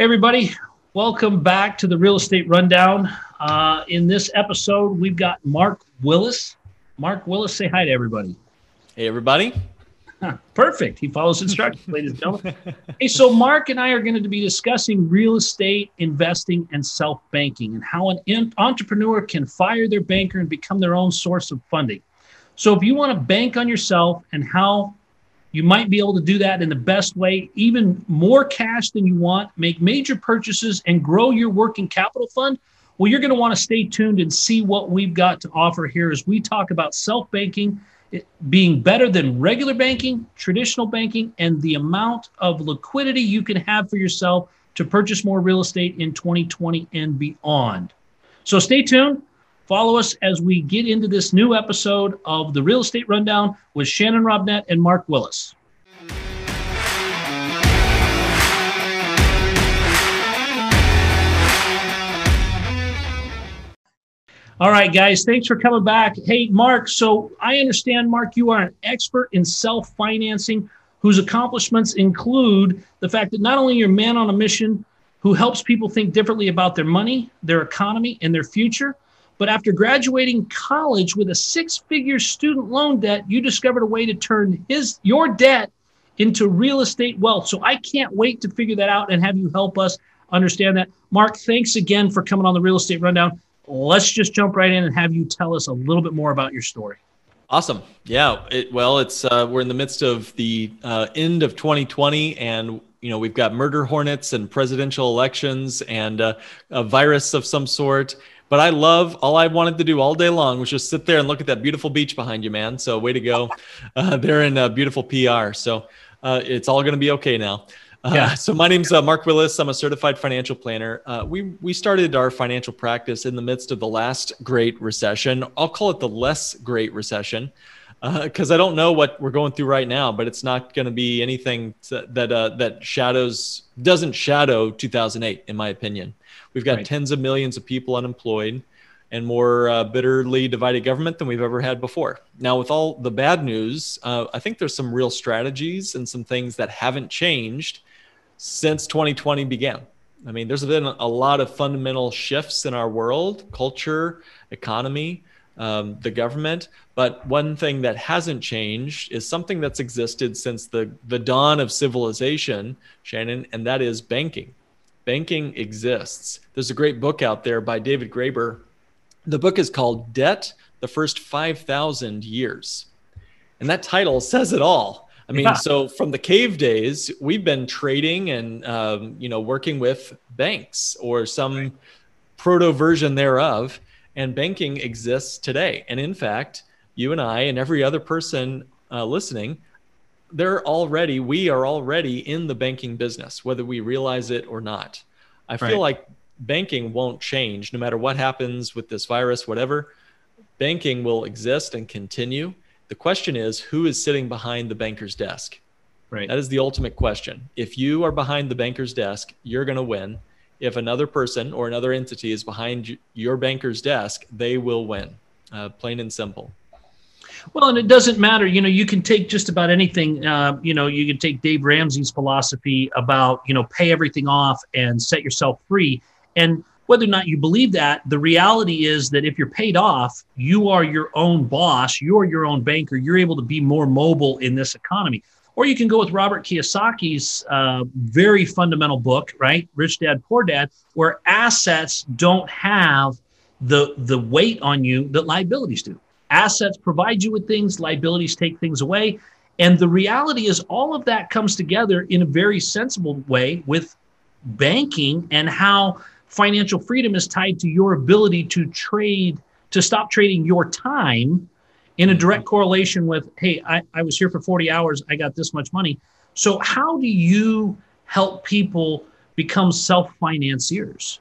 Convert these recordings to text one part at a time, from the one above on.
everybody, welcome back to the Real Estate Rundown. Uh, in this episode, we've got Mark Willis. Mark Willis, say hi to everybody. Hey, everybody. Perfect. He follows instructions, ladies and gentlemen. Hey, so Mark and I are going to be discussing real estate investing and self banking and how an entrepreneur can fire their banker and become their own source of funding. So, if you want to bank on yourself and how you might be able to do that in the best way, even more cash than you want, make major purchases, and grow your working capital fund. Well, you're going to want to stay tuned and see what we've got to offer here as we talk about self banking being better than regular banking, traditional banking, and the amount of liquidity you can have for yourself to purchase more real estate in 2020 and beyond. So stay tuned. Follow us as we get into this new episode of the Real Estate Rundown with Shannon Robnett and Mark Willis. All right, guys, thanks for coming back. Hey, Mark, so I understand, Mark, you are an expert in self financing whose accomplishments include the fact that not only you're a man on a mission who helps people think differently about their money, their economy, and their future, but after graduating college with a six-figure student loan debt, you discovered a way to turn his your debt into real estate wealth. So I can't wait to figure that out and have you help us understand that. Mark, thanks again for coming on the Real Estate Rundown. Let's just jump right in and have you tell us a little bit more about your story. Awesome. Yeah. It, well, it's uh, we're in the midst of the uh, end of 2020, and you know we've got murder hornets and presidential elections and uh, a virus of some sort but I love all I wanted to do all day long was just sit there and look at that beautiful beach behind you, man. So way to go. Uh, they're in a beautiful PR. So uh, it's all going to be okay now. Uh, yeah. So my name's uh, Mark Willis. I'm a certified financial planner. Uh, we we started our financial practice in the midst of the last great recession. I'll call it the less great recession because uh, I don't know what we're going through right now, but it's not going to be anything that uh, that shadows doesn't shadow 2008, in my opinion. We've got right. tens of millions of people unemployed and more uh, bitterly divided government than we've ever had before. Now, with all the bad news, uh, I think there's some real strategies and some things that haven't changed since 2020 began. I mean, there's been a lot of fundamental shifts in our world, culture, economy, um, the government. But one thing that hasn't changed is something that's existed since the, the dawn of civilization, Shannon, and that is banking banking exists. There's a great book out there by David Graeber. The book is called Debt the First 5,000 Years. And that title says it all. I mean, yeah. so from the cave days, we've been trading and, um, you know, working with banks or some right. proto version thereof. And banking exists today. And in fact, you and I and every other person uh, listening they're already we are already in the banking business whether we realize it or not. I feel right. like banking won't change. No matter what happens with this virus whatever banking will exist and continue. The question is who is sitting behind the banker's desk? Right. That is the ultimate question. If you are behind the banker's desk you're going to win. If another person or another entity is behind your banker's desk they will win. Uh, plain and simple well, and it doesn't matter. You know, you can take just about anything. Uh, you know, you can take Dave Ramsey's philosophy about, you know, pay everything off and set yourself free. And whether or not you believe that, the reality is that if you're paid off, you are your own boss, you're your own banker, you're able to be more mobile in this economy. Or you can go with Robert Kiyosaki's uh, very fundamental book, right? Rich Dad, Poor Dad, where assets don't have the, the weight on you that liabilities do. Assets provide you with things, liabilities take things away. And the reality is, all of that comes together in a very sensible way with banking and how financial freedom is tied to your ability to trade, to stop trading your time in a direct correlation with, hey, I, I was here for 40 hours, I got this much money. So, how do you help people become self financiers?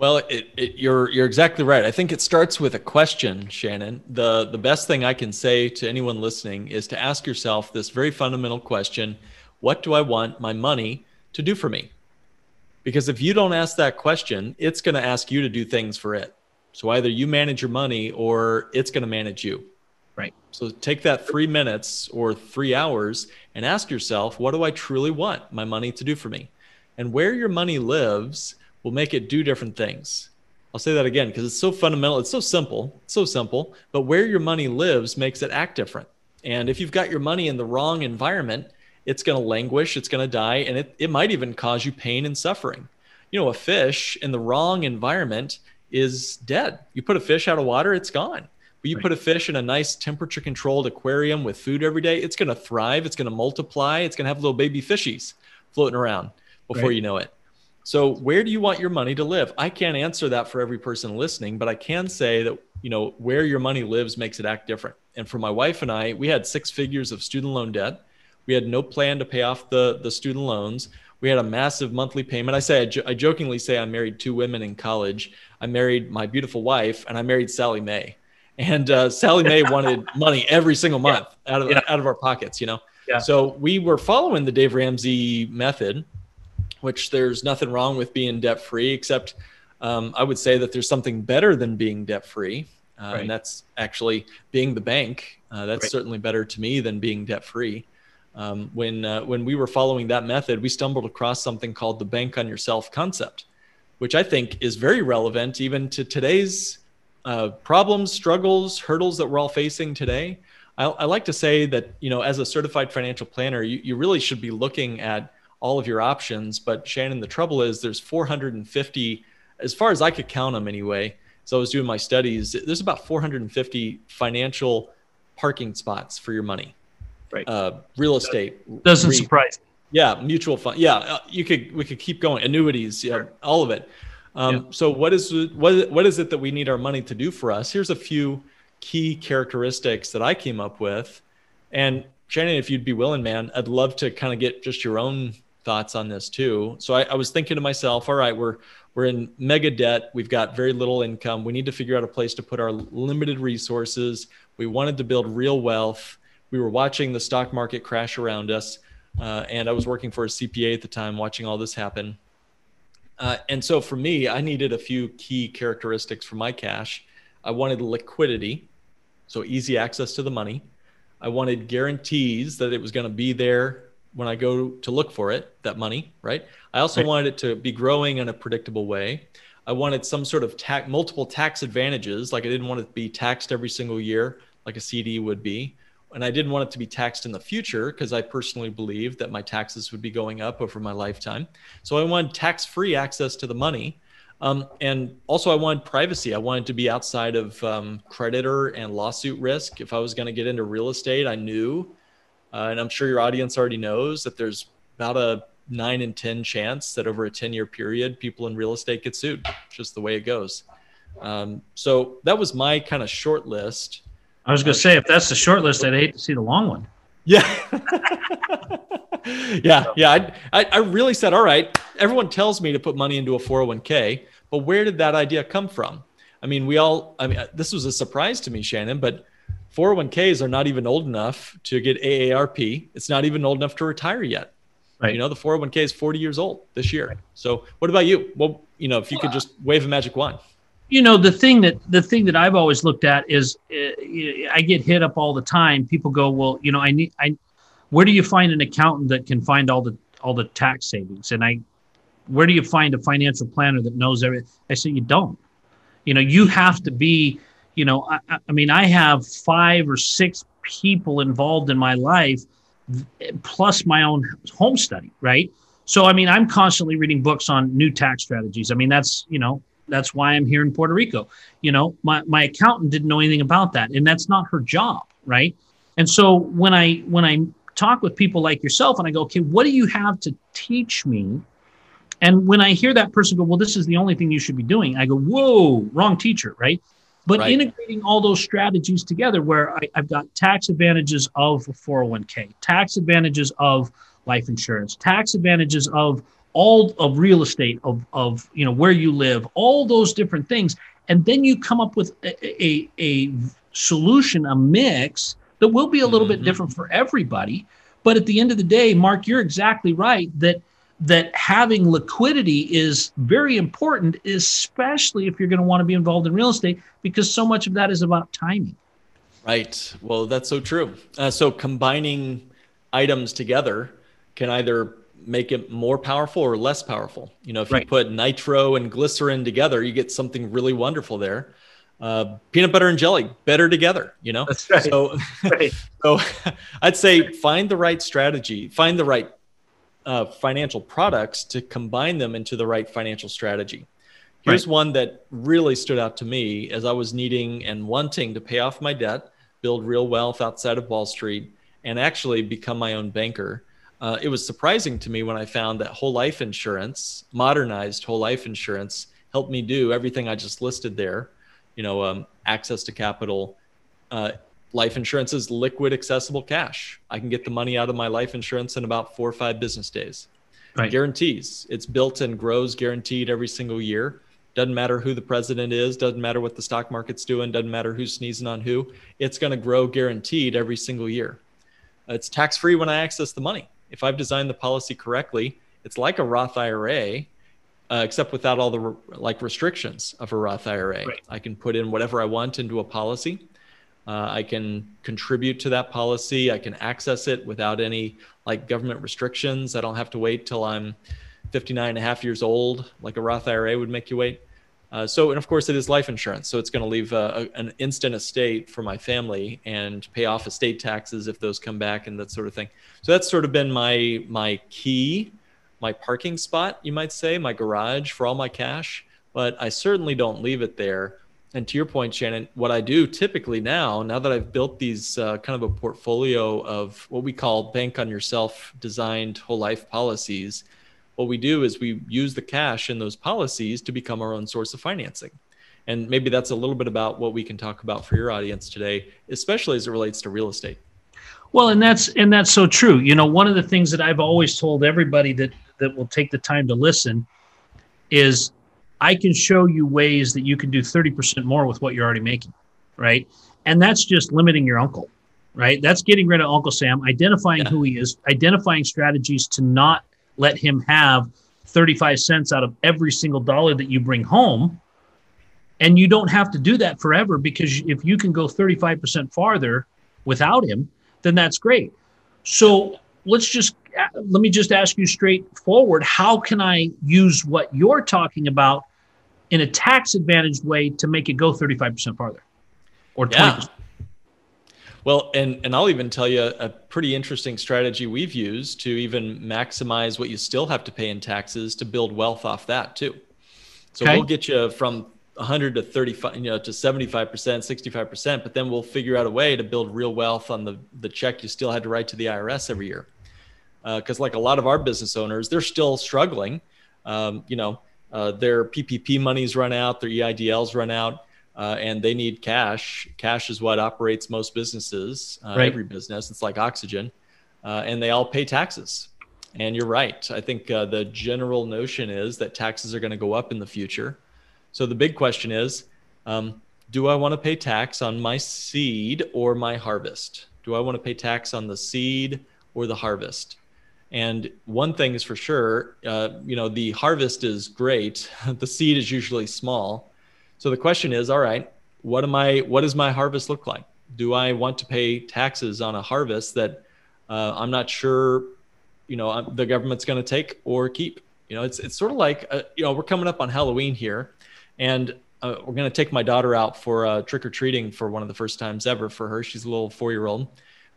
Well, it, it, you're you're exactly right. I think it starts with a question, Shannon. the The best thing I can say to anyone listening is to ask yourself this very fundamental question: What do I want my money to do for me? Because if you don't ask that question, it's going to ask you to do things for it. So either you manage your money, or it's going to manage you. Right. So take that three minutes or three hours and ask yourself, what do I truly want my money to do for me? and where your money lives will make it do different things. I'll say that again because it's so fundamental. It's so simple, so simple. But where your money lives makes it act different. And if you've got your money in the wrong environment, it's going to languish, it's going to die, and it, it might even cause you pain and suffering. You know, a fish in the wrong environment is dead. You put a fish out of water, it's gone. But you right. put a fish in a nice temperature controlled aquarium with food every day, it's going to thrive, it's going to multiply, it's going to have little baby fishies floating around before right. you know it. So, where do you want your money to live? I can't answer that for every person listening, but I can say that, you know, where your money lives makes it act different. And for my wife and I, we had six figures of student loan debt. We had no plan to pay off the, the student loans. We had a massive monthly payment. I say, I, jo- I jokingly say I married two women in college. I married my beautiful wife and I married Sallie Mae. And uh, Sallie Mae wanted money every single month yeah. out of yeah. out of our pockets, you know. Yeah. So we were following the Dave Ramsey method, which there's nothing wrong with being debt free, except um, I would say that there's something better than being debt free, uh, right. and that's actually being the bank. Uh, that's right. certainly better to me than being debt free. Um, when uh, when we were following that method, we stumbled across something called the bank on yourself concept, which I think is very relevant even to today's uh, problems, struggles, hurdles that we're all facing today. I, I, like to say that you know, as a certified financial planner, you, you really should be looking at all of your options. But Shannon, the trouble is there's 450, as far as I could count them anyway. So I was doing my studies. There's about 450 financial parking spots for your money. Right. Uh, real estate doesn't re- surprise me. Yeah, mutual fund. Yeah, uh, you could we could keep going. Annuities, yeah, sure. all of it. Um, yeah. So what is what what is it that we need our money to do for us? Here's a few key characteristics that I came up with, and Shannon, if you'd be willing, man, I'd love to kind of get just your own thoughts on this too. So I, I was thinking to myself, all right, we're we're in mega debt. We've got very little income. We need to figure out a place to put our limited resources. We wanted to build real wealth. We were watching the stock market crash around us. Uh, and I was working for a CPA at the time, watching all this happen. Uh, and so for me, I needed a few key characteristics for my cash. I wanted liquidity, so easy access to the money. I wanted guarantees that it was going to be there when I go to look for it, that money, right? I also right. wanted it to be growing in a predictable way. I wanted some sort of tax, multiple tax advantages, like I didn't want it to be taxed every single year, like a CD would be and I didn't want it to be taxed in the future because I personally believed that my taxes would be going up over my lifetime. So I wanted tax free access to the money. Um, and also, I wanted privacy. I wanted to be outside of um, creditor and lawsuit risk. If I was going to get into real estate, I knew, uh, and I'm sure your audience already knows, that there's about a nine in 10 chance that over a 10 year period, people in real estate get sued. Just the way it goes. Um, so that was my kind of short list. I was going to say, if that's the short list, I'd hate to see the long one. Yeah. yeah. Yeah. I, I really said, all right, everyone tells me to put money into a 401k, but where did that idea come from? I mean, we all, I mean, this was a surprise to me, Shannon, but 401ks are not even old enough to get AARP. It's not even old enough to retire yet. Right. You know, the 401k is 40 years old this year. So what about you? Well, you know, if you could just wave a magic wand you know the thing that the thing that I've always looked at is uh, I get hit up all the time. People go, well, you know, I need I. Where do you find an accountant that can find all the all the tax savings? And I, where do you find a financial planner that knows everything? I say you don't. You know, you have to be. You know, I, I mean, I have five or six people involved in my life, plus my own home study, right? So, I mean, I'm constantly reading books on new tax strategies. I mean, that's you know, that's why I'm here in Puerto Rico. You know, my, my accountant didn't know anything about that, and that's not her job, right? And so when I when I talk with people like yourself and I go, okay, what do you have to teach me? And when I hear that person go, well, this is the only thing you should be doing, I go, whoa, wrong teacher, right? But right. integrating all those strategies together, where I, have got tax advantages of 401k, tax advantages of life insurance, tax advantages of all of real estate of, of you know where you live all those different things and then you come up with a, a, a solution a mix that will be a little mm-hmm. bit different for everybody but at the end of the day mark you're exactly right that that having liquidity is very important especially if you're going to want to be involved in real estate because so much of that is about timing right well that's so true uh, so combining items together can either make it more powerful or less powerful. You know, if Right. you put nitro and glycerin together, you get something really wonderful there. Uh, peanut butter and jelly better together. You know, That's right. so Right. so I'd say find the right strategy, find the right uh, financial products to combine them into the right financial strategy. Here's one that really stood out to me as I was needing and wanting to pay off my debt, build real wealth outside of Wall Street, and actually become my own banker. Uh, it was surprising to me when I found that whole life insurance, modernized whole life insurance, helped me do everything I just listed there. You know, um, access to capital, uh, life insurance is liquid, accessible cash. I can get the money out of my life insurance in about four or five business days. Right. Guarantees. It's built and grows guaranteed every single year. Doesn't matter who the president is, doesn't matter what the stock market's doing, doesn't matter who's sneezing on who. It's going to grow guaranteed every single year. It's tax free when I access the money. If I've designed the policy correctly, it's like a Roth IRA, uh, except without all the re- like restrictions of a Roth IRA. Right. I can put in whatever I want into a policy. Uh, I can contribute to that policy. I can access it without any like government restrictions. I don't have to wait till I'm 59 and a half years old, like a Roth IRA would make you wait. Uh, so, and of course, it is life insurance. So it's going to leave uh, a, an instant estate for my family and pay off estate taxes if those come back and that sort of thing. So that's sort of been my my key, my parking spot, you might say, my garage for all my cash. But I certainly don't leave it there. And to your point, Shannon, what I do typically now, now that I've built these uh, kind of a portfolio of what we call bank on yourself designed whole life policies, what we do is we use the cash in those policies to become our own source of financing. And maybe that's a little bit about what we can talk about for your audience today, especially as it relates to real estate. Well, and that's and that's so true. You know, one of the things that I've always told everybody that that will take the time to listen is I can show you ways that you can do 30% more with what you're already making, right? And that's just limiting your uncle, right? That's getting rid of Uncle Sam, identifying Yeah. who he is, identifying strategies to not let him have 35 cents out of every single dollar that you bring home. And you don't have to do that forever because if you can go 35% farther without him, then that's great. So let's just let me just ask you straightforward how can I use what you're talking about in a tax advantaged way to make it go 35% farther or 20%? Yeah. Well, and and I'll even tell you a pretty interesting strategy we've used to even maximize what you still have to pay in taxes to build wealth off that too. So Okay. we'll get you from 100 to 35, you know, to 75%, 65%, but then we'll figure out a way to build real wealth on the the check you still had to write to the IRS every year. Because like a lot of our business owners, they're still struggling. Um, you know, uh, their PPP monies run out, their EIDLs run out uh, and they need cash. Cash is what operates most businesses, uh, Right. every business. It's like oxygen, uh, and they all pay taxes. And you're right. I think uh, the general notion is that taxes are going to go up in the future. So the big question is um, do I want to pay tax on my seed or my harvest? Do I want to pay tax on the seed or the harvest? And one thing is for sure, uh, you know, the harvest is great. the seed is usually small. So the question is, all right, what am I? What does my harvest look like? Do I want to pay taxes on a harvest that uh, I'm not sure, you know, I'm- the government's going to take or keep? You know, it's it's sort of like, uh, you know, we're coming up on Halloween here, and uh, we're going to take my daughter out for trick or treating for one of the first times ever for her. She's a little four year old.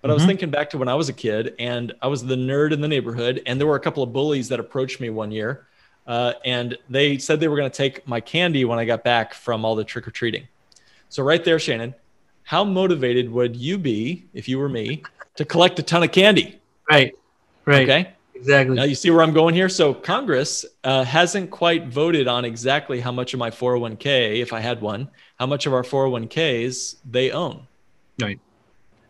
But I was Mhm. thinking back to when I was a kid, and I was the nerd in the neighborhood, and there were a couple of bullies that approached me one year, uh, and they said they were going to take my candy when I got back from all the trick or treating. So right there, Shannon, how motivated would you be if you were me to collect a ton of candy? Right. Right. Okay. Exactly. Now you see where I'm going here. So Congress uh, hasn't quite voted on exactly how much of my 401k, if I had one, how much of our 401ks they own. Right.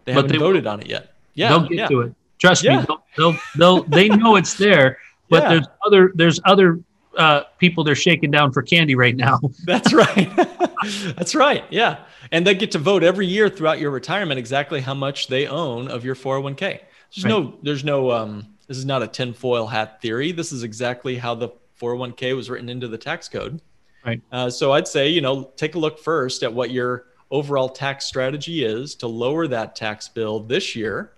They But haven't they will. voted on it yet. Yeah. they'll get yeah. to it. Trust Yeah. me. They'll, they'll, they'll they know it's there, but Yeah. there's other there's other uh, people they're shaking down for candy right now. That's right. That's right. Yeah. And they get to vote every year throughout your retirement exactly how much they own of your 401k. There's Right. no, there's no, um, this is not a tinfoil hat theory. This is exactly how the 401k was written into the tax code. Right. Uh, so I'd say, you know, take a look first at what your overall tax strategy is to lower that tax bill this year.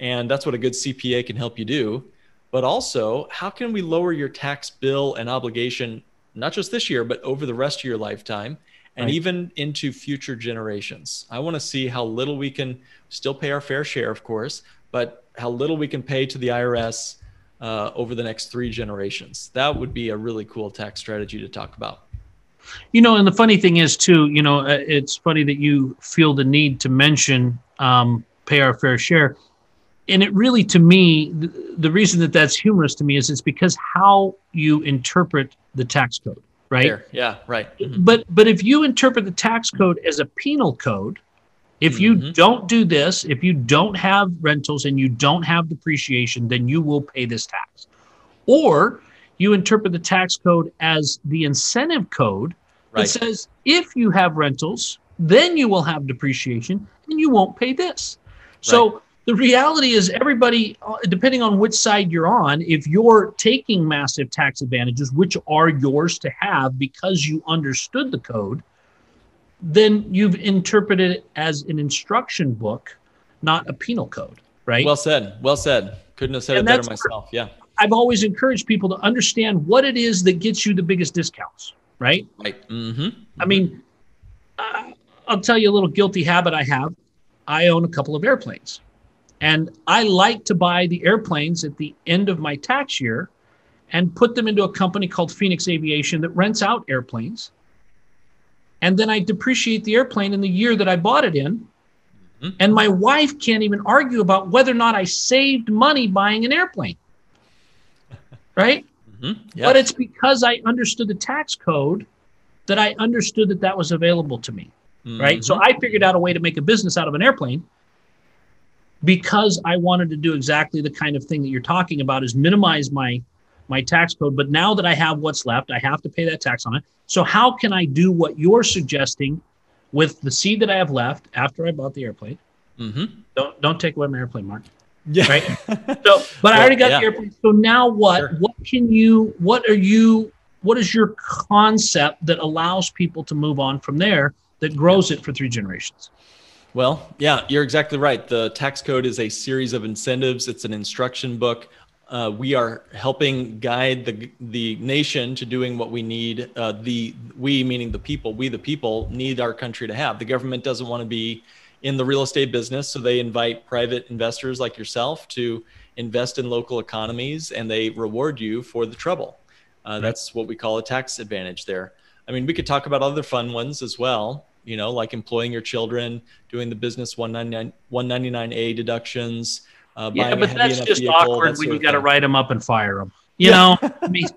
And that's what a good CPA can help you do. but also how can we lower your tax bill and obligation, not just this year, but over the rest of your lifetime and right. even into future generations. I want to see how little we can still pay our fair share, of course, but how little we can pay to the IRS uh, over the next three generations. That would be a really cool tax strategy to talk about. You know, and the funny thing is, too, you know, uh, it's funny that you feel the need to mention um, pay our fair share. And it really, to me, the, the reason that that's humorous to me is it's because how you interpret the tax code right? Fair. Yeah, right. Mm-hmm. But but if you interpret the tax code as a penal code, if you mm-hmm. don't do this, if you don't have rentals and you don't have depreciation, then you will pay this tax. Or you interpret the tax code as the incentive code right. that says if you have rentals, then you will have depreciation and you won't pay this. So right the reality is everybody uh, depending on which side you're on if you're taking massive tax advantages which are yours to have because you understood the code then you've interpreted it as an instruction book not a penal code right? Well said. Well said. Couldn't have said and it better myself. Yeah i've always encouraged people to understand what it is that gets you the biggest discounts right right mm-hmm. Mm-hmm. i mean uh, i'll tell you a little guilty habit i have i own a couple of airplanes and I like to buy the airplanes at the end of my tax year and put them into a company called Phoenix Aviation that rents out airplanes. And then I depreciate the airplane in the year that I bought it in. Mm-hmm. And my wife can't even argue about whether or not I saved money buying an airplane. Right? Mm-hmm. Yes. But it's because I understood the tax code that I understood that that was available to me. Mm-hmm. Right. So I figured out a way to make a business out of an airplane because I wanted to do exactly the kind of thing that you're talking about is minimize my my tax code. But now that I have what's left, I have to pay that tax on it. So how can I do what you're suggesting with the seed that I have left after I bought the airplane? Mm-hmm. Don't don't take away my airplane, Mark. Yeah. Right. So, but well, I already got yeah. the airplane. So now what? Sure. What can you? What are you? What is your concept that allows people to move on from there that grows it for three generations? Well, yeah, you're exactly right. The tax code is a series of incentives. It's an instruction book. Uh, we are helping guide the the nation to doing what we need. Uh, the we meaning the people. We the people need our country to have. The government doesn't want to be in the real estate business, so they invite private investors like yourself to invest in local economies, and they reward you for the trouble. Uh, that's what we call a tax advantage. There. I mean, we could talk about other fun ones as well you know, like employing your children, doing the business 199, 199A deductions. Uh, yeah, but that's just vehicle, awkward when you got to write them up and fire them. You yeah. know, I mean,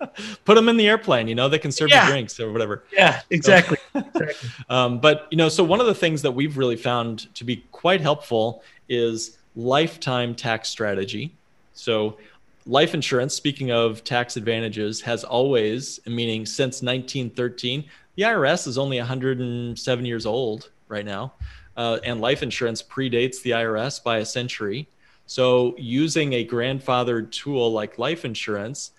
put them in the airplane. You know, they can serve yeah. you drinks or whatever. Yeah, exactly. So, exactly. Um, but you know, so one of the things that we've really found to be quite helpful is lifetime tax strategy. So life insurance, speaking of tax advantages, has always, meaning since 1913, the IRS is only 107 years old right now, uh, and life insurance predates the IRS by a century. So, using a grandfathered tool like life insurance,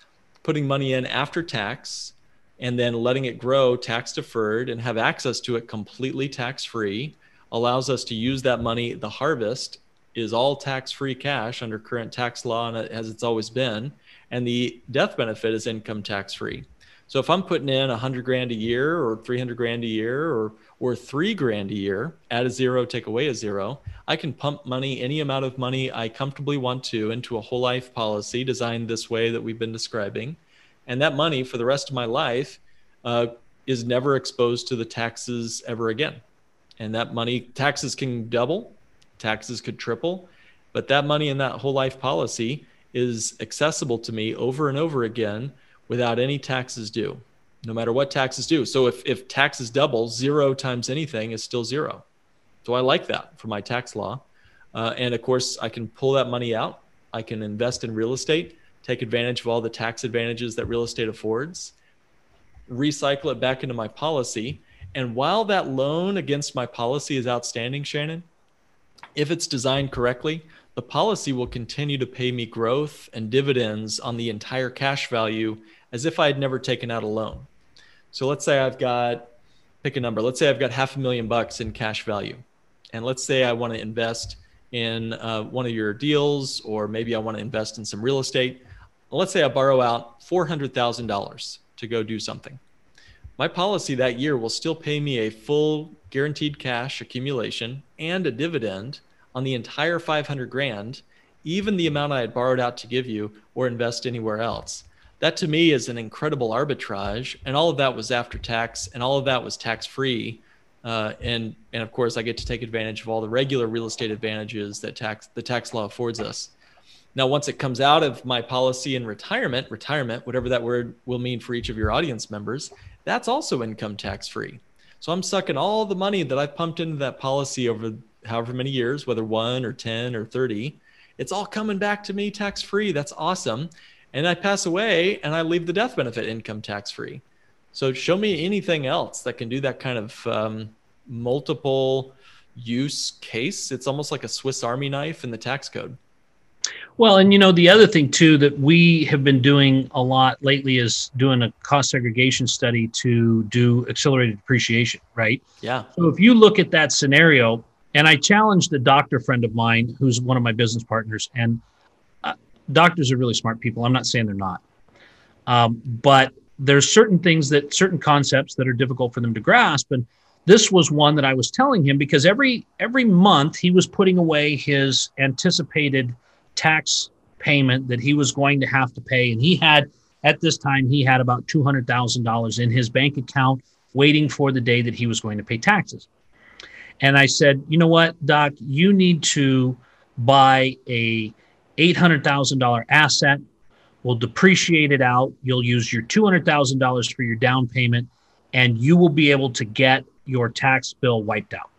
putting money in after tax, and then letting it grow tax deferred and have access to it completely tax free allows us to use that money. The harvest is all tax free cash under current tax law, and as it's always been. And the death benefit is income tax free. So if I'm putting in hundred grand a year or 300 grand a year or, or three grand a year, add a zero, take away a zero, I can pump money, any amount of money I comfortably want to into a whole life policy designed this way that we've been describing. And that money for the rest of my life uh, is never exposed to the taxes ever again. And that money, taxes can double, taxes could triple, but that money in that whole life policy is accessible to me over and over again without any taxes due, no matter what taxes due. So if, if taxes double, zero times anything is still zero. So I like that for my tax law. Uh, and of course, I can pull that money out. I can invest in real estate, take advantage of all the tax advantages that real estate affords, recycle it back into my policy. And while that loan against my policy is outstanding, Shannon, if it's designed correctly, the policy will continue to pay me growth and dividends on the entire cash value as if I had never taken out a loan. So let's say I've got, pick a number, let's say I've got half a million bucks in cash value. And let's say I want to invest in uh, one of your deals, or maybe I want to invest in some real estate. Let's say I borrow out $400,000 to go do something. My policy that year will still pay me a full guaranteed cash accumulation and a dividend on the entire 500 grand, even the amount I had borrowed out to give you or invest anywhere else. That to me is an incredible arbitrage. And all of that was after tax and all of that was tax free uh, and and of course, I get to take advantage of all the regular real estate advantages that tax the tax law affords us. Now, once it comes out of my policy in retirement, retirement, whatever that word will mean for each of your audience members, that's also income tax free. So I'm sucking all the money that I've pumped into that policy over however many years, whether one or 10 or 30, it's all coming back to me tax free. That's awesome. And I pass away and I leave the death benefit income tax free. So show me anything else that can do that kind of um, multiple use case. It's almost like a Swiss Army knife in the tax code. Well, and you know, the other thing too that we have been doing a lot lately is doing a cost segregation study to do accelerated depreciation, right? Yeah. So if you look at that scenario, and I challenged a doctor friend of mine who's one of my business partners, and doctors are really smart people. I'm not saying they're not. Um, but there's certain things that certain concepts that are difficult for them to grasp. And this was one that I was telling him because every every month he was putting away his anticipated tax payment that he was going to have to pay and he had at this time he had about $200,000 in his bank account waiting for the day that he was going to pay taxes. And I said, "You know what, doc, you need to buy a $800,000 asset. We'll depreciate it out. You'll use your $200,000 for your down payment and you will be able to get your tax bill wiped out.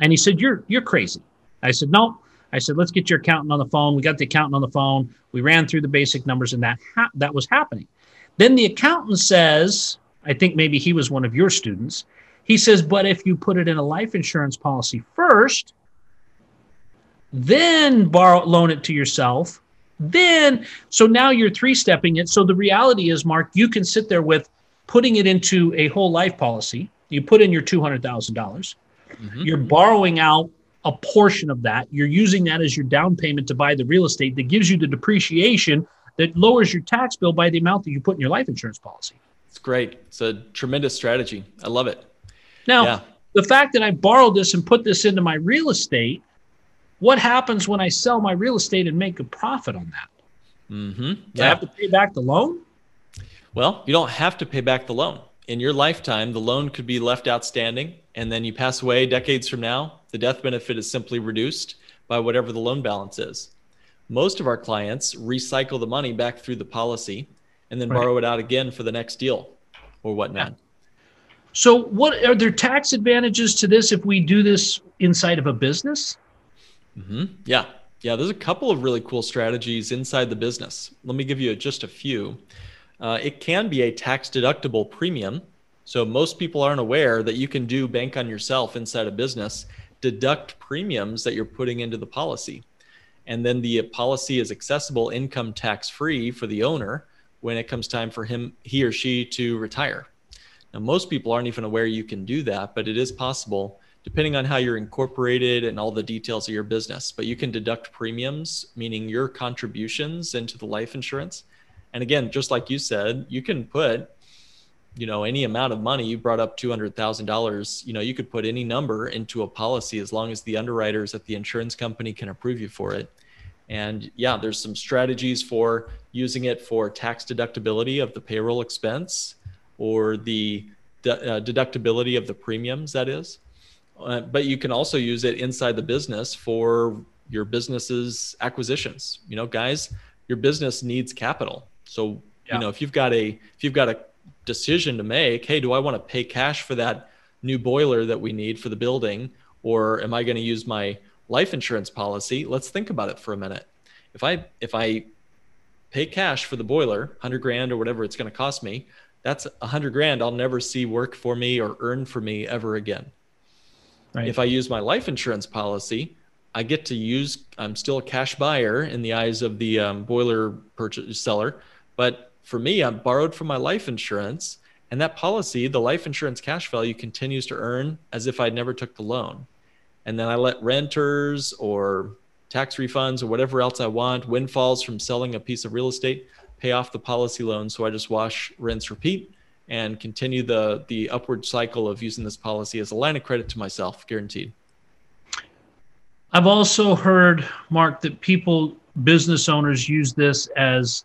And he said, You're you're crazy. I said, No. I said, let's get your accountant on the phone. We got the accountant on the phone. We ran through the basic numbers, and that ha- that was happening. Then the accountant says, I think maybe he was one of your students. He says, but if you put it in a life insurance policy first, then borrow loan it to yourself, then so now you're three stepping it. So the reality is, Mark, you can sit there with putting it into a whole life policy you put in your $200,000. mm hmm You're borrowing out a portion of that. You're using that as your down payment to buy the real estate that gives you the depreciation that lowers your tax bill by the amount that you put in your life insurance policy. It's great. It's a tremendous strategy. I love it. Now, yeah. the fact that I borrowed this and put this into my real estate, what happens when I sell my real estate and make a profit on that? Mm-hmm. Do yeah. I have to pay back the loan? Well, you don't have to pay back the loan in your lifetime, the loan could be left outstanding, and then you pass away decades from now. The death benefit is simply reduced by whatever the loan balance is. Most of our clients recycle the money back through the policy and then right. borrow it out again for the next deal or whatnot. So, what are there tax advantages to this if we do this inside of a business? Mm-hmm. Yeah, yeah. There's a couple of really cool strategies inside the business. Let me give you just a few. Uh, it can be a tax deductible premium. So most people aren't aware that you can do bank on yourself inside a business, deduct premiums that you're putting into the policy. And then the policy is accessible income tax free for the owner when it comes time for him, he or she to retire. Now, most people aren't even aware you can do that, but it is possible depending on how you're incorporated and all the details of your business. But you can deduct premiums, meaning your contributions into the life insurance and again, just like you said, you can put, you know, any amount of money. You brought up two hundred thousand dollars. You know, you could put any number into a policy as long as the underwriters at the insurance company can approve you for it. And yeah, there's some strategies for using it for tax deductibility of the payroll expense or the de- uh, deductibility of the premiums. That is. Uh, but you can also use it inside the business for your business's acquisitions. You know, guys, your business needs capital. So, yeah. you know, if you've got a if you've got a decision to make, hey, do I want to pay cash for that new boiler that we need for the building or am I going to use my life insurance policy? Let's think about it for a minute. If I if I pay cash for the boiler, 100 grand or whatever it's going to cost me, that's 100 grand I'll never see work for me or earn for me ever again. Right. If I use my life insurance policy, I get to use, I'm still a cash buyer in the eyes of the um, boiler purchase seller. But for me, I'm borrowed from my life insurance, and that policy, the life insurance cash value, continues to earn as if I never took the loan. and then I let renters or tax refunds or whatever else I want, windfalls from selling a piece of real estate, pay off the policy loan. So I just wash, rinse, repeat, and continue the the upward cycle of using this policy as a line of credit to myself, guaranteed. I've also heard, Mark, that people, business owners, use this as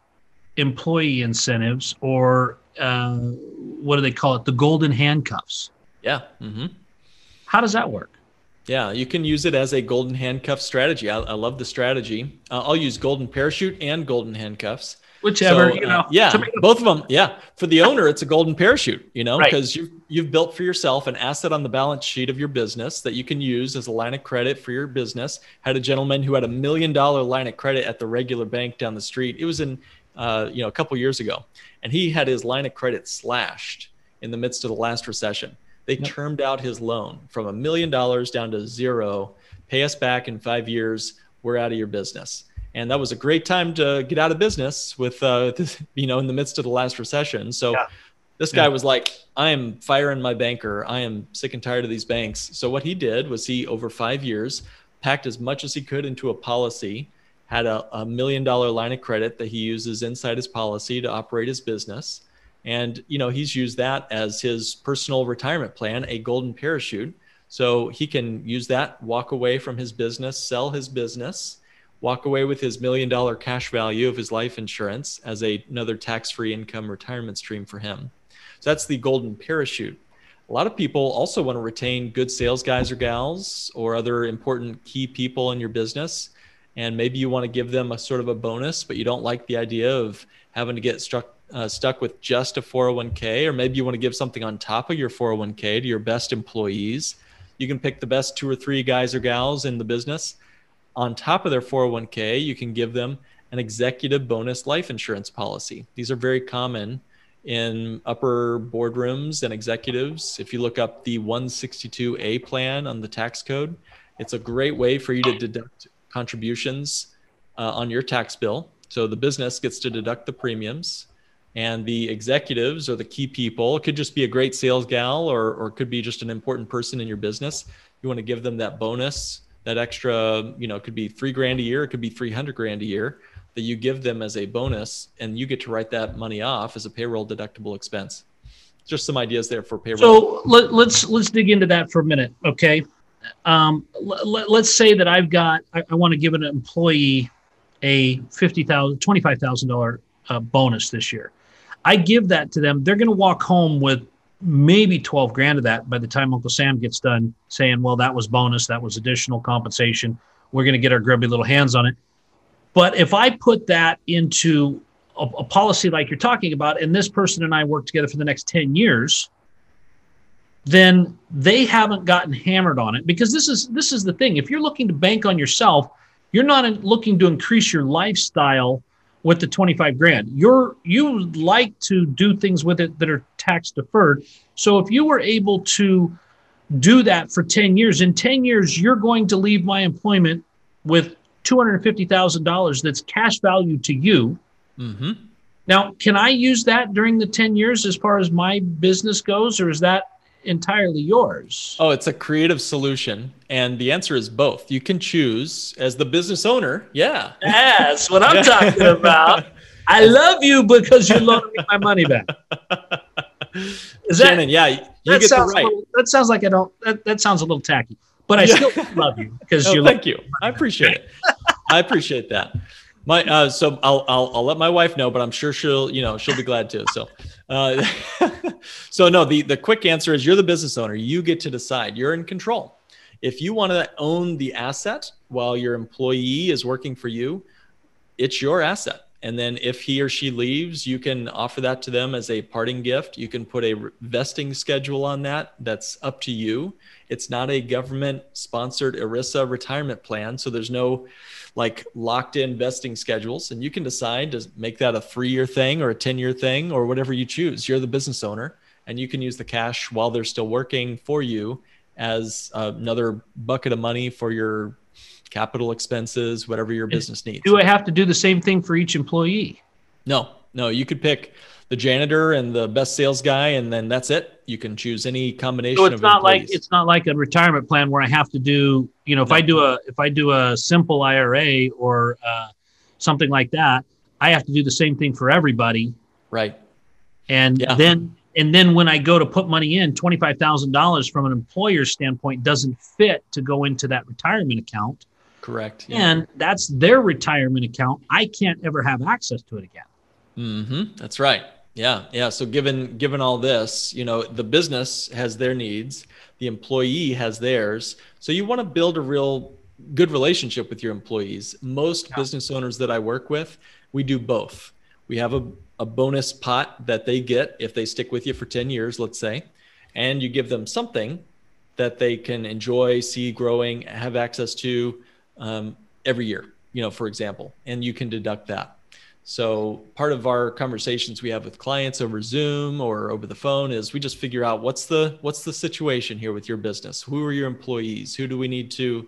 employee incentives or uh, what do they call it? The golden handcuffs. Yeah. Mm-hmm. How does that work? Yeah, you can use it as a golden handcuff strategy. I, I love the strategy. Uh, I'll use golden parachute and golden handcuffs. Whichever, so, you uh, know. Uh, yeah, both of them. Yeah, for the owner, it's a golden parachute. You know, because right. you've you've built for yourself an asset on the balance sheet of your business that you can use as a line of credit for your business. Had a gentleman who had a million dollar line of credit at the regular bank down the street. It was in, uh, you know, a couple years ago, and he had his line of credit slashed in the midst of the last recession. They yep. termed out his loan from a million dollars down to zero. Pay us back in five years. We're out of your business. And that was a great time to get out of business with, uh, this, you know, in the midst of the last recession. So yeah. this guy yeah. was like, I am firing my banker. I am sick and tired of these banks. So what he did was he, over five years, packed as much as he could into a policy, had a, a million dollar line of credit that he uses inside his policy to operate his business and you know he's used that as his personal retirement plan a golden parachute so he can use that walk away from his business sell his business walk away with his million dollar cash value of his life insurance as a, another tax-free income retirement stream for him so that's the golden parachute a lot of people also want to retain good sales guys or gals or other important key people in your business and maybe you want to give them a sort of a bonus but you don't like the idea of having to get struck uh, stuck with just a 401k, or maybe you want to give something on top of your 401k to your best employees. You can pick the best two or three guys or gals in the business. On top of their 401k, you can give them an executive bonus life insurance policy. These are very common in upper boardrooms and executives. If you look up the 162A plan on the tax code, it's a great way for you to deduct contributions uh, on your tax bill. So the business gets to deduct the premiums and the executives or the key people it could just be a great sales gal or, or could be just an important person in your business you want to give them that bonus that extra you know it could be three grand a year it could be 300 grand a year that you give them as a bonus and you get to write that money off as a payroll deductible expense. Just some ideas there for payroll. So let, us let's, let's dig into that for a minute okay? Um, let, us say that i've got i, I want to give an employee a $50000 $25000 uh, bonus this year. I give that to them. They're going to walk home with maybe 12 grand of that by the time Uncle Sam gets done saying, well, that was bonus, that was additional compensation. We're going to get our grubby little hands on it. But if I put that into a, a, policy like you're talking about, and this person and I work together for the next 10 years, then they haven't gotten hammered on it because this is this is the thing. If you're looking to bank on yourself, you're not looking to increase your lifestyle with the 25 grand. You're you like to do things with it that are tax deferred. So if you were able to do that for 10 years, in 10 years you're going to leave my employment with $250,000 that's cash value to you. Mm-hmm. Now, can I use that during the 10 years as far as my business goes, or is that entirely yours? Oh, it's a creative solution. And the answer is both. You can choose as the business owner. Yeah. That's what I'm talking about. I love you because you loaned me my money back. Is Shannon, that, yeah, you that get sounds the right. Little, that sounds like I don't. That, that sounds a little tacky, but I still love you because oh, you. Thank you. I appreciate it. I appreciate that. My uh, so I'll, I'll I'll let my wife know, but I'm sure she'll you know she'll be glad to. So, uh, so no, the the quick answer is you're the business owner. You get to decide. You're in control. If you want to own the asset while your employee is working for you, it's your asset. And then if he or she leaves, you can offer that to them as a parting gift. You can put a vesting schedule on that. That's up to you. It's not a government sponsored ERISA retirement plan. So there's no like locked in vesting schedules and you can decide to make that a three year thing or a 10 year thing or whatever you choose. You're the business owner and you can use the cash while they're still working for you as uh, another bucket of money for your capital expenses, whatever your business needs. Do I have to do the same thing for each employee? No, no, you could pick the janitor and the best sales guy, and then that's it. You can choose any combination. So it's not employees. like it's not like a retirement plan where I have to do, you know, if no. I do a if I do a simple IRA or uh, something like that, I have to do the same thing for everybody. Right. And yeah. then and then when I go to put money in, twenty five thousand dollars from an employer's standpoint doesn't fit to go into that retirement account. Correct. Yeah. And that's their retirement account. I can't ever have access to it again. Mm-hmm. That's right. Yeah, yeah. So given given all this, you know, the business has their needs, the employee has theirs. So you want to build a real good relationship with your employees. Most yeah. business owners that I work with, we do both. We have a, a bonus pot that they get if they stick with you for 10 years, let's say, and you give them something that they can enjoy, see growing, have access to um, every year, you know, for example, and you can deduct that. So part of our conversations we have with clients over Zoom or over the phone is we just figure out what's the what's the situation here with your business. Who are your employees? Who do we need to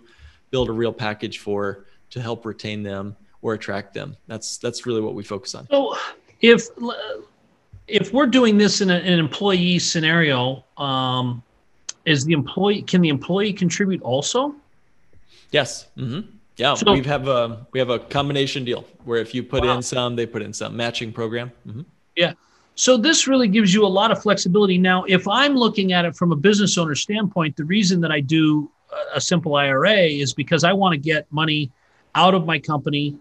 build a real package for to help retain them or attract them? That's that's really what we focus on. So if if we're doing this in a, an employee scenario, um, is the employee can the employee contribute also? Yes. Mm-hmm. Yeah, so, we have a we have a combination deal where if you put wow. in some, they put in some matching program. Mm-hmm. Yeah. So this really gives you a lot of flexibility. Now, if I'm looking at it from a business owner standpoint, the reason that I do a simple IRA is because I want to get money out of my company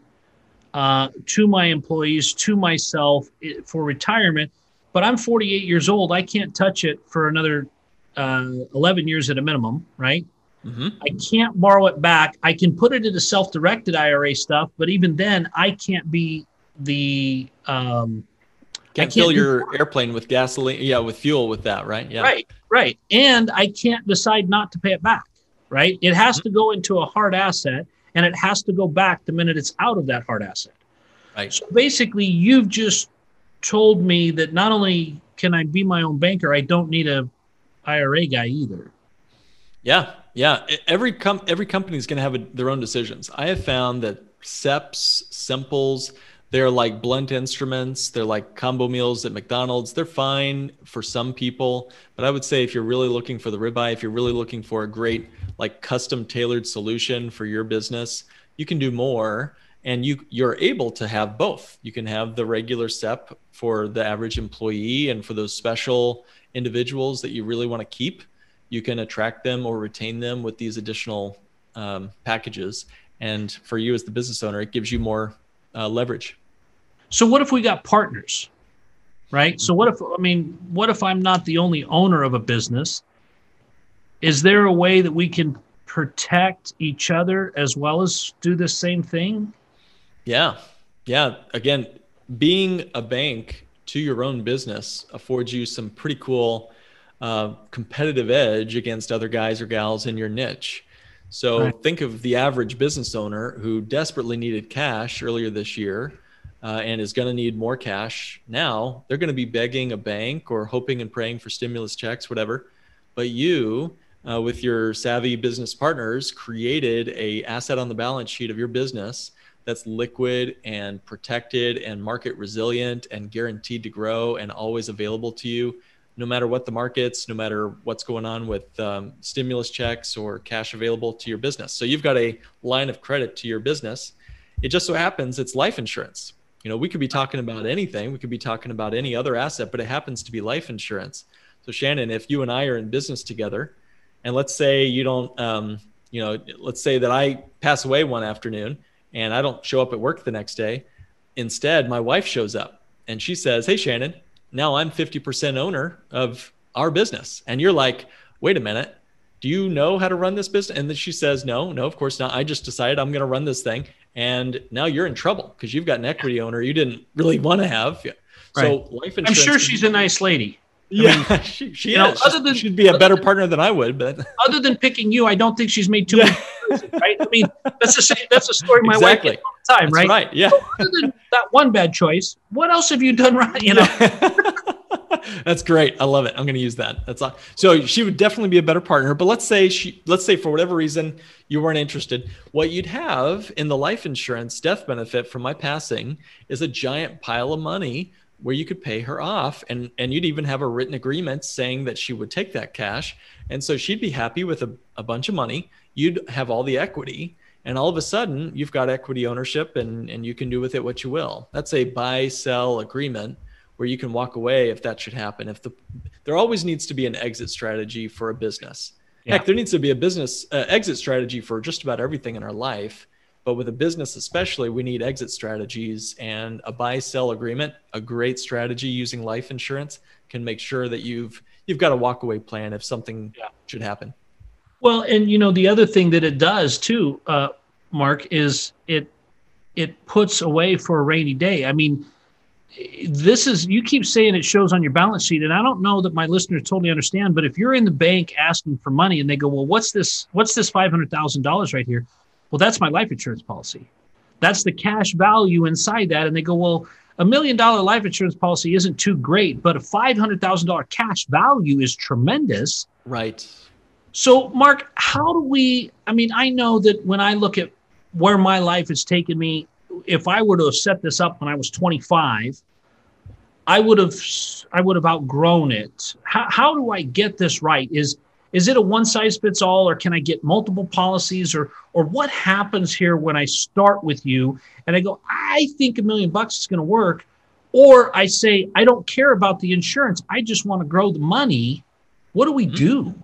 uh, to my employees, to myself for retirement. But I'm 48 years old. I can't touch it for another uh, 11 years at a minimum, right? Mm-hmm. I can't borrow it back. I can put it into self-directed IRA stuff, but even then, I can't be the um, can't, can't fill your airplane with gasoline, yeah, with fuel with that, right? Yeah, right, right. And I can't decide not to pay it back, right? It has mm-hmm. to go into a hard asset, and it has to go back the minute it's out of that hard asset. Right. So basically, you've just told me that not only can I be my own banker, I don't need a IRA guy either. Yeah, yeah. Every com- every company is going to have a, their own decisions. I have found that SEPs, simples, they're like blunt instruments. They're like combo meals at McDonald's. They're fine for some people, but I would say if you're really looking for the ribeye, if you're really looking for a great like custom tailored solution for your business, you can do more and you you're able to have both. You can have the regular SEP for the average employee and for those special individuals that you really want to keep you can attract them or retain them with these additional um, packages. And for you as the business owner, it gives you more uh, leverage. So, what if we got partners, right? So, what if, I mean, what if I'm not the only owner of a business? Is there a way that we can protect each other as well as do the same thing? Yeah. Yeah. Again, being a bank to your own business affords you some pretty cool uh, competitive edge against other guys or gals in your niche. So right. think of the average business owner who desperately needed cash earlier this year uh, and is going to need more cash now. They're going to be begging a bank or hoping and praying for stimulus checks, whatever. But you, uh, with your savvy business partners, created a asset on the balance sheet of your business that's liquid and protected and market resilient and guaranteed to grow and always available to you no matter what the markets, no matter what's going on with um, stimulus checks or cash available to your business. So you've got a line of credit to your business. It just so happens it's life insurance. You know, we could be talking about anything, we could be talking about any other asset, but it happens to be life insurance. So Shannon, if you and I are in business together, and let's say you don't, um, you know, let's say that I pass away one afternoon and I don't show up at work the next day. Instead, my wife shows up and she says, "Hey, Shannon, now I'm 50% owner of our business. And you're like, wait a minute, do you know how to run this business? And then she says, no, no, of course not. I just decided I'm going to run this thing. And now you're in trouble because you've got an equity owner you didn't really want to have. Right. So life insurance. I'm sure she's a nice lady. Yeah, I mean, she, she is. Know, other than, she'd be a better partner than I would, but other than picking you, I don't think she's made too many right? I mean, that's the same. That's a story my exactly. wife gets all the time, that's right? Right. Yeah. So other than that one bad choice, what else have you done right? You know. That's great. I love it. I'm going to use that. That's all. So she would definitely be a better partner. But let's say she, let's say for whatever reason you weren't interested. What you'd have in the life insurance death benefit from my passing is a giant pile of money where you could pay her off and and you'd even have a written agreement saying that she would take that cash. And so she'd be happy with a, a bunch of money. You'd have all the equity and all of a sudden you've got equity ownership and and you can do with it what you will. That's a buy sell agreement where you can walk away if that should happen. If the there always needs to be an exit strategy for a business. Yeah. heck there needs to be a business uh, exit strategy for just about everything in our life but with a business, especially, we need exit strategies and a buy sell agreement, a great strategy using life insurance can make sure that you've you've got a walk away plan if something yeah. should happen. Well, and you know the other thing that it does too, uh, Mark, is it it puts away for a rainy day. I mean, this is you keep saying it shows on your balance sheet, and I don't know that my listeners totally understand. But if you're in the bank asking for money and they go, "Well, what's this? What's this five hundred thousand dollars right here?" Well, that's my life insurance policy. That's the cash value inside that. And they go, well, a million dollar life insurance policy isn't too great, but a $500,000 cash value is tremendous. Right. So, Mark, how do we? I mean, I know that when I look at where my life has taken me, if I were to have set this up when I was 25, I would have I would have outgrown it. How, how do I get this right? Is is it a one size fits all or can i get multiple policies or or what happens here when i start with you and i go i think a million bucks is going to work or i say i don't care about the insurance i just want to grow the money what do we mm-hmm. do?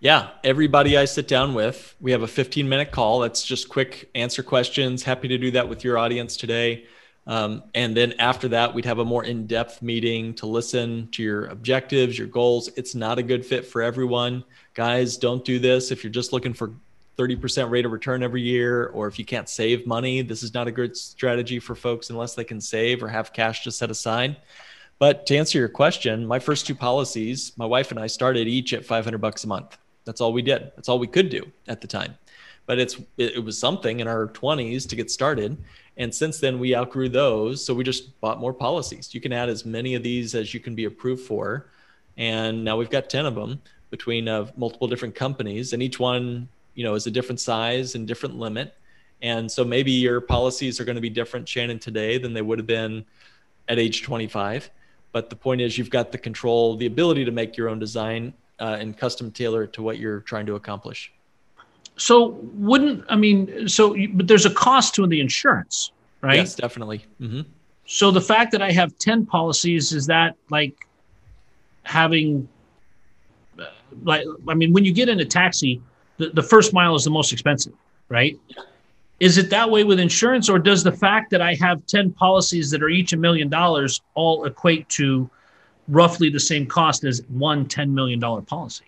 Yeah everybody i sit down with we have a 15 minute call. That's just quick answer questions. Happy to do that with your audience today um, and then after that, we'd have a more in depth meeting to listen to your objectives, your goals. It's not a good fit for everyone. Guys, don't do this if you're just looking for 30% rate of return every year, or if you can't save money. This is not a good strategy for folks unless they can save or have cash to set aside. But to answer your question, my first two policies, my wife and I started each at 500 bucks a month. That's all we did. That's all we could do at the time. But it's it, it was something in our 20s to get started. And since then, we outgrew those. So we just bought more policies. You can add as many of these as you can be approved for. And now we've got 10 of them between uh, multiple different companies. And each one, you know, is a different size and different limit. And so maybe your policies are going to be different, Shannon, today than they would have been at age 25. But the point is, you've got the control, the ability to make your own design uh, and custom tailor it to what you're trying to accomplish. So wouldn't I mean? So but there's a cost to the insurance, right? Yes, definitely. Mm-hmm. So the fact that I have ten policies is that like having like I mean when you get in a taxi, the, the first mile is the most expensive, right? Is it that way with insurance, or does the fact that I have 10 policies that are each a million dollars all equate to roughly the same cost as one $10 million policy?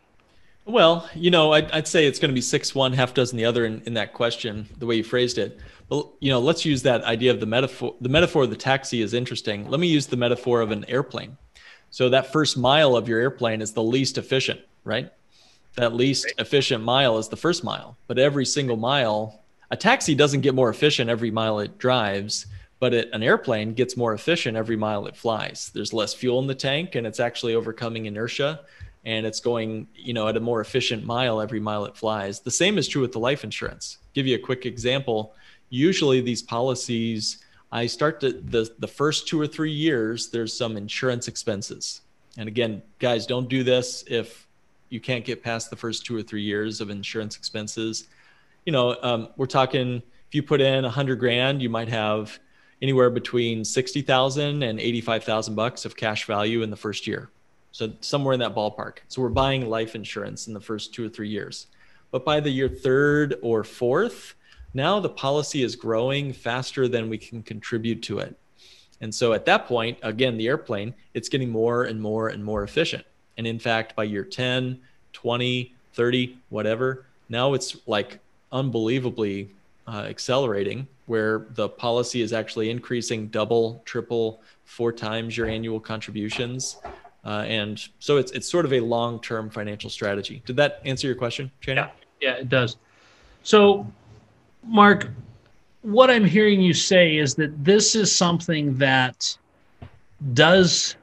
Well, you know, I'd, I'd say it's going to be six one, half dozen the other in, in that question, the way you phrased it. But you know, let's use that idea of the metaphor. The metaphor of the taxi is interesting. Let me use the metaphor of an airplane. So that first mile of your airplane is the least efficient, right? That least efficient mile is the first mile. But every single mile, a taxi doesn't get more efficient every mile it drives, but it, an airplane gets more efficient every mile it flies. There's less fuel in the tank, and it's actually overcoming inertia and it's going you know at a more efficient mile every mile it flies. The same is true with the life insurance. Give you a quick example. Usually these policies i start to the the first two or three years there's some insurance expenses. And again guys don't do this if you can't get past the first two or three years of insurance expenses. You know um, we're talking if you put in a hundred grand you might have anywhere between 60,000 and 85,000 bucks of cash value in the first year so somewhere in that ballpark. So we're buying life insurance in the first two or three years. But by the year third or fourth, now the policy is growing faster than we can contribute to it. And so at that point, again, the airplane, it's getting more and more and more efficient. And in fact, by year 10, 20, 30, whatever, now it's like unbelievably uh, accelerating where the policy is actually increasing double, triple, four times your annual contributions. Uh, and so it's it's sort of a long term financial strategy. Did that answer your question, Shannon? Yeah, yeah, it does. So, Mark, what I'm hearing you say is that this is something that does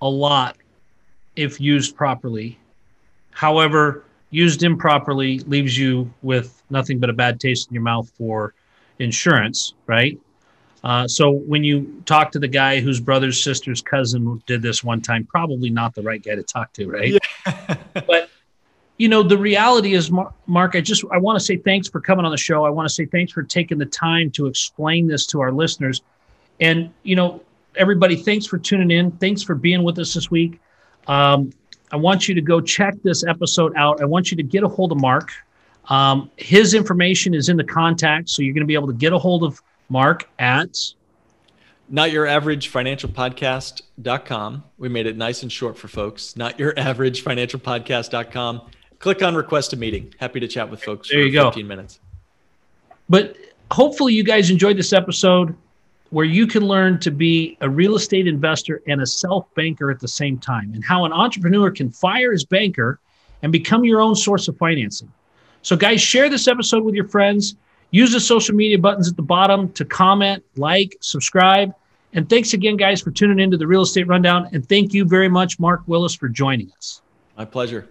a lot if used properly. However, used improperly leaves you with nothing but a bad taste in your mouth for insurance, right? Uh, so when you talk to the guy whose brother's sister's cousin did this one time, probably not the right guy to talk to, right? Yeah. but you know, the reality is, Mark, I just I want to say thanks for coming on the show. I want to say thanks for taking the time to explain this to our listeners. And you know, everybody, thanks for tuning in. Thanks for being with us this week. Um, I want you to go check this episode out. I want you to get a hold of Mark. Um, his information is in the contact, so you're going to be able to get a hold of Mark at not your average financial podcast.com. We made it nice and short for folks. Not your average financial podcast.com click on request a meeting. Happy to chat with folks there you go. 15 minutes. But hopefully you guys enjoyed this episode where you can learn to be a real estate investor and a self banker at the same time and how an entrepreneur can fire his banker and become your own source of financing. So guys, share this episode with your friends. Use the social media buttons at the bottom to comment, like, subscribe. And thanks again, guys, for tuning into the Real Estate Rundown. And thank you very much, Mark Willis, for joining us. My pleasure.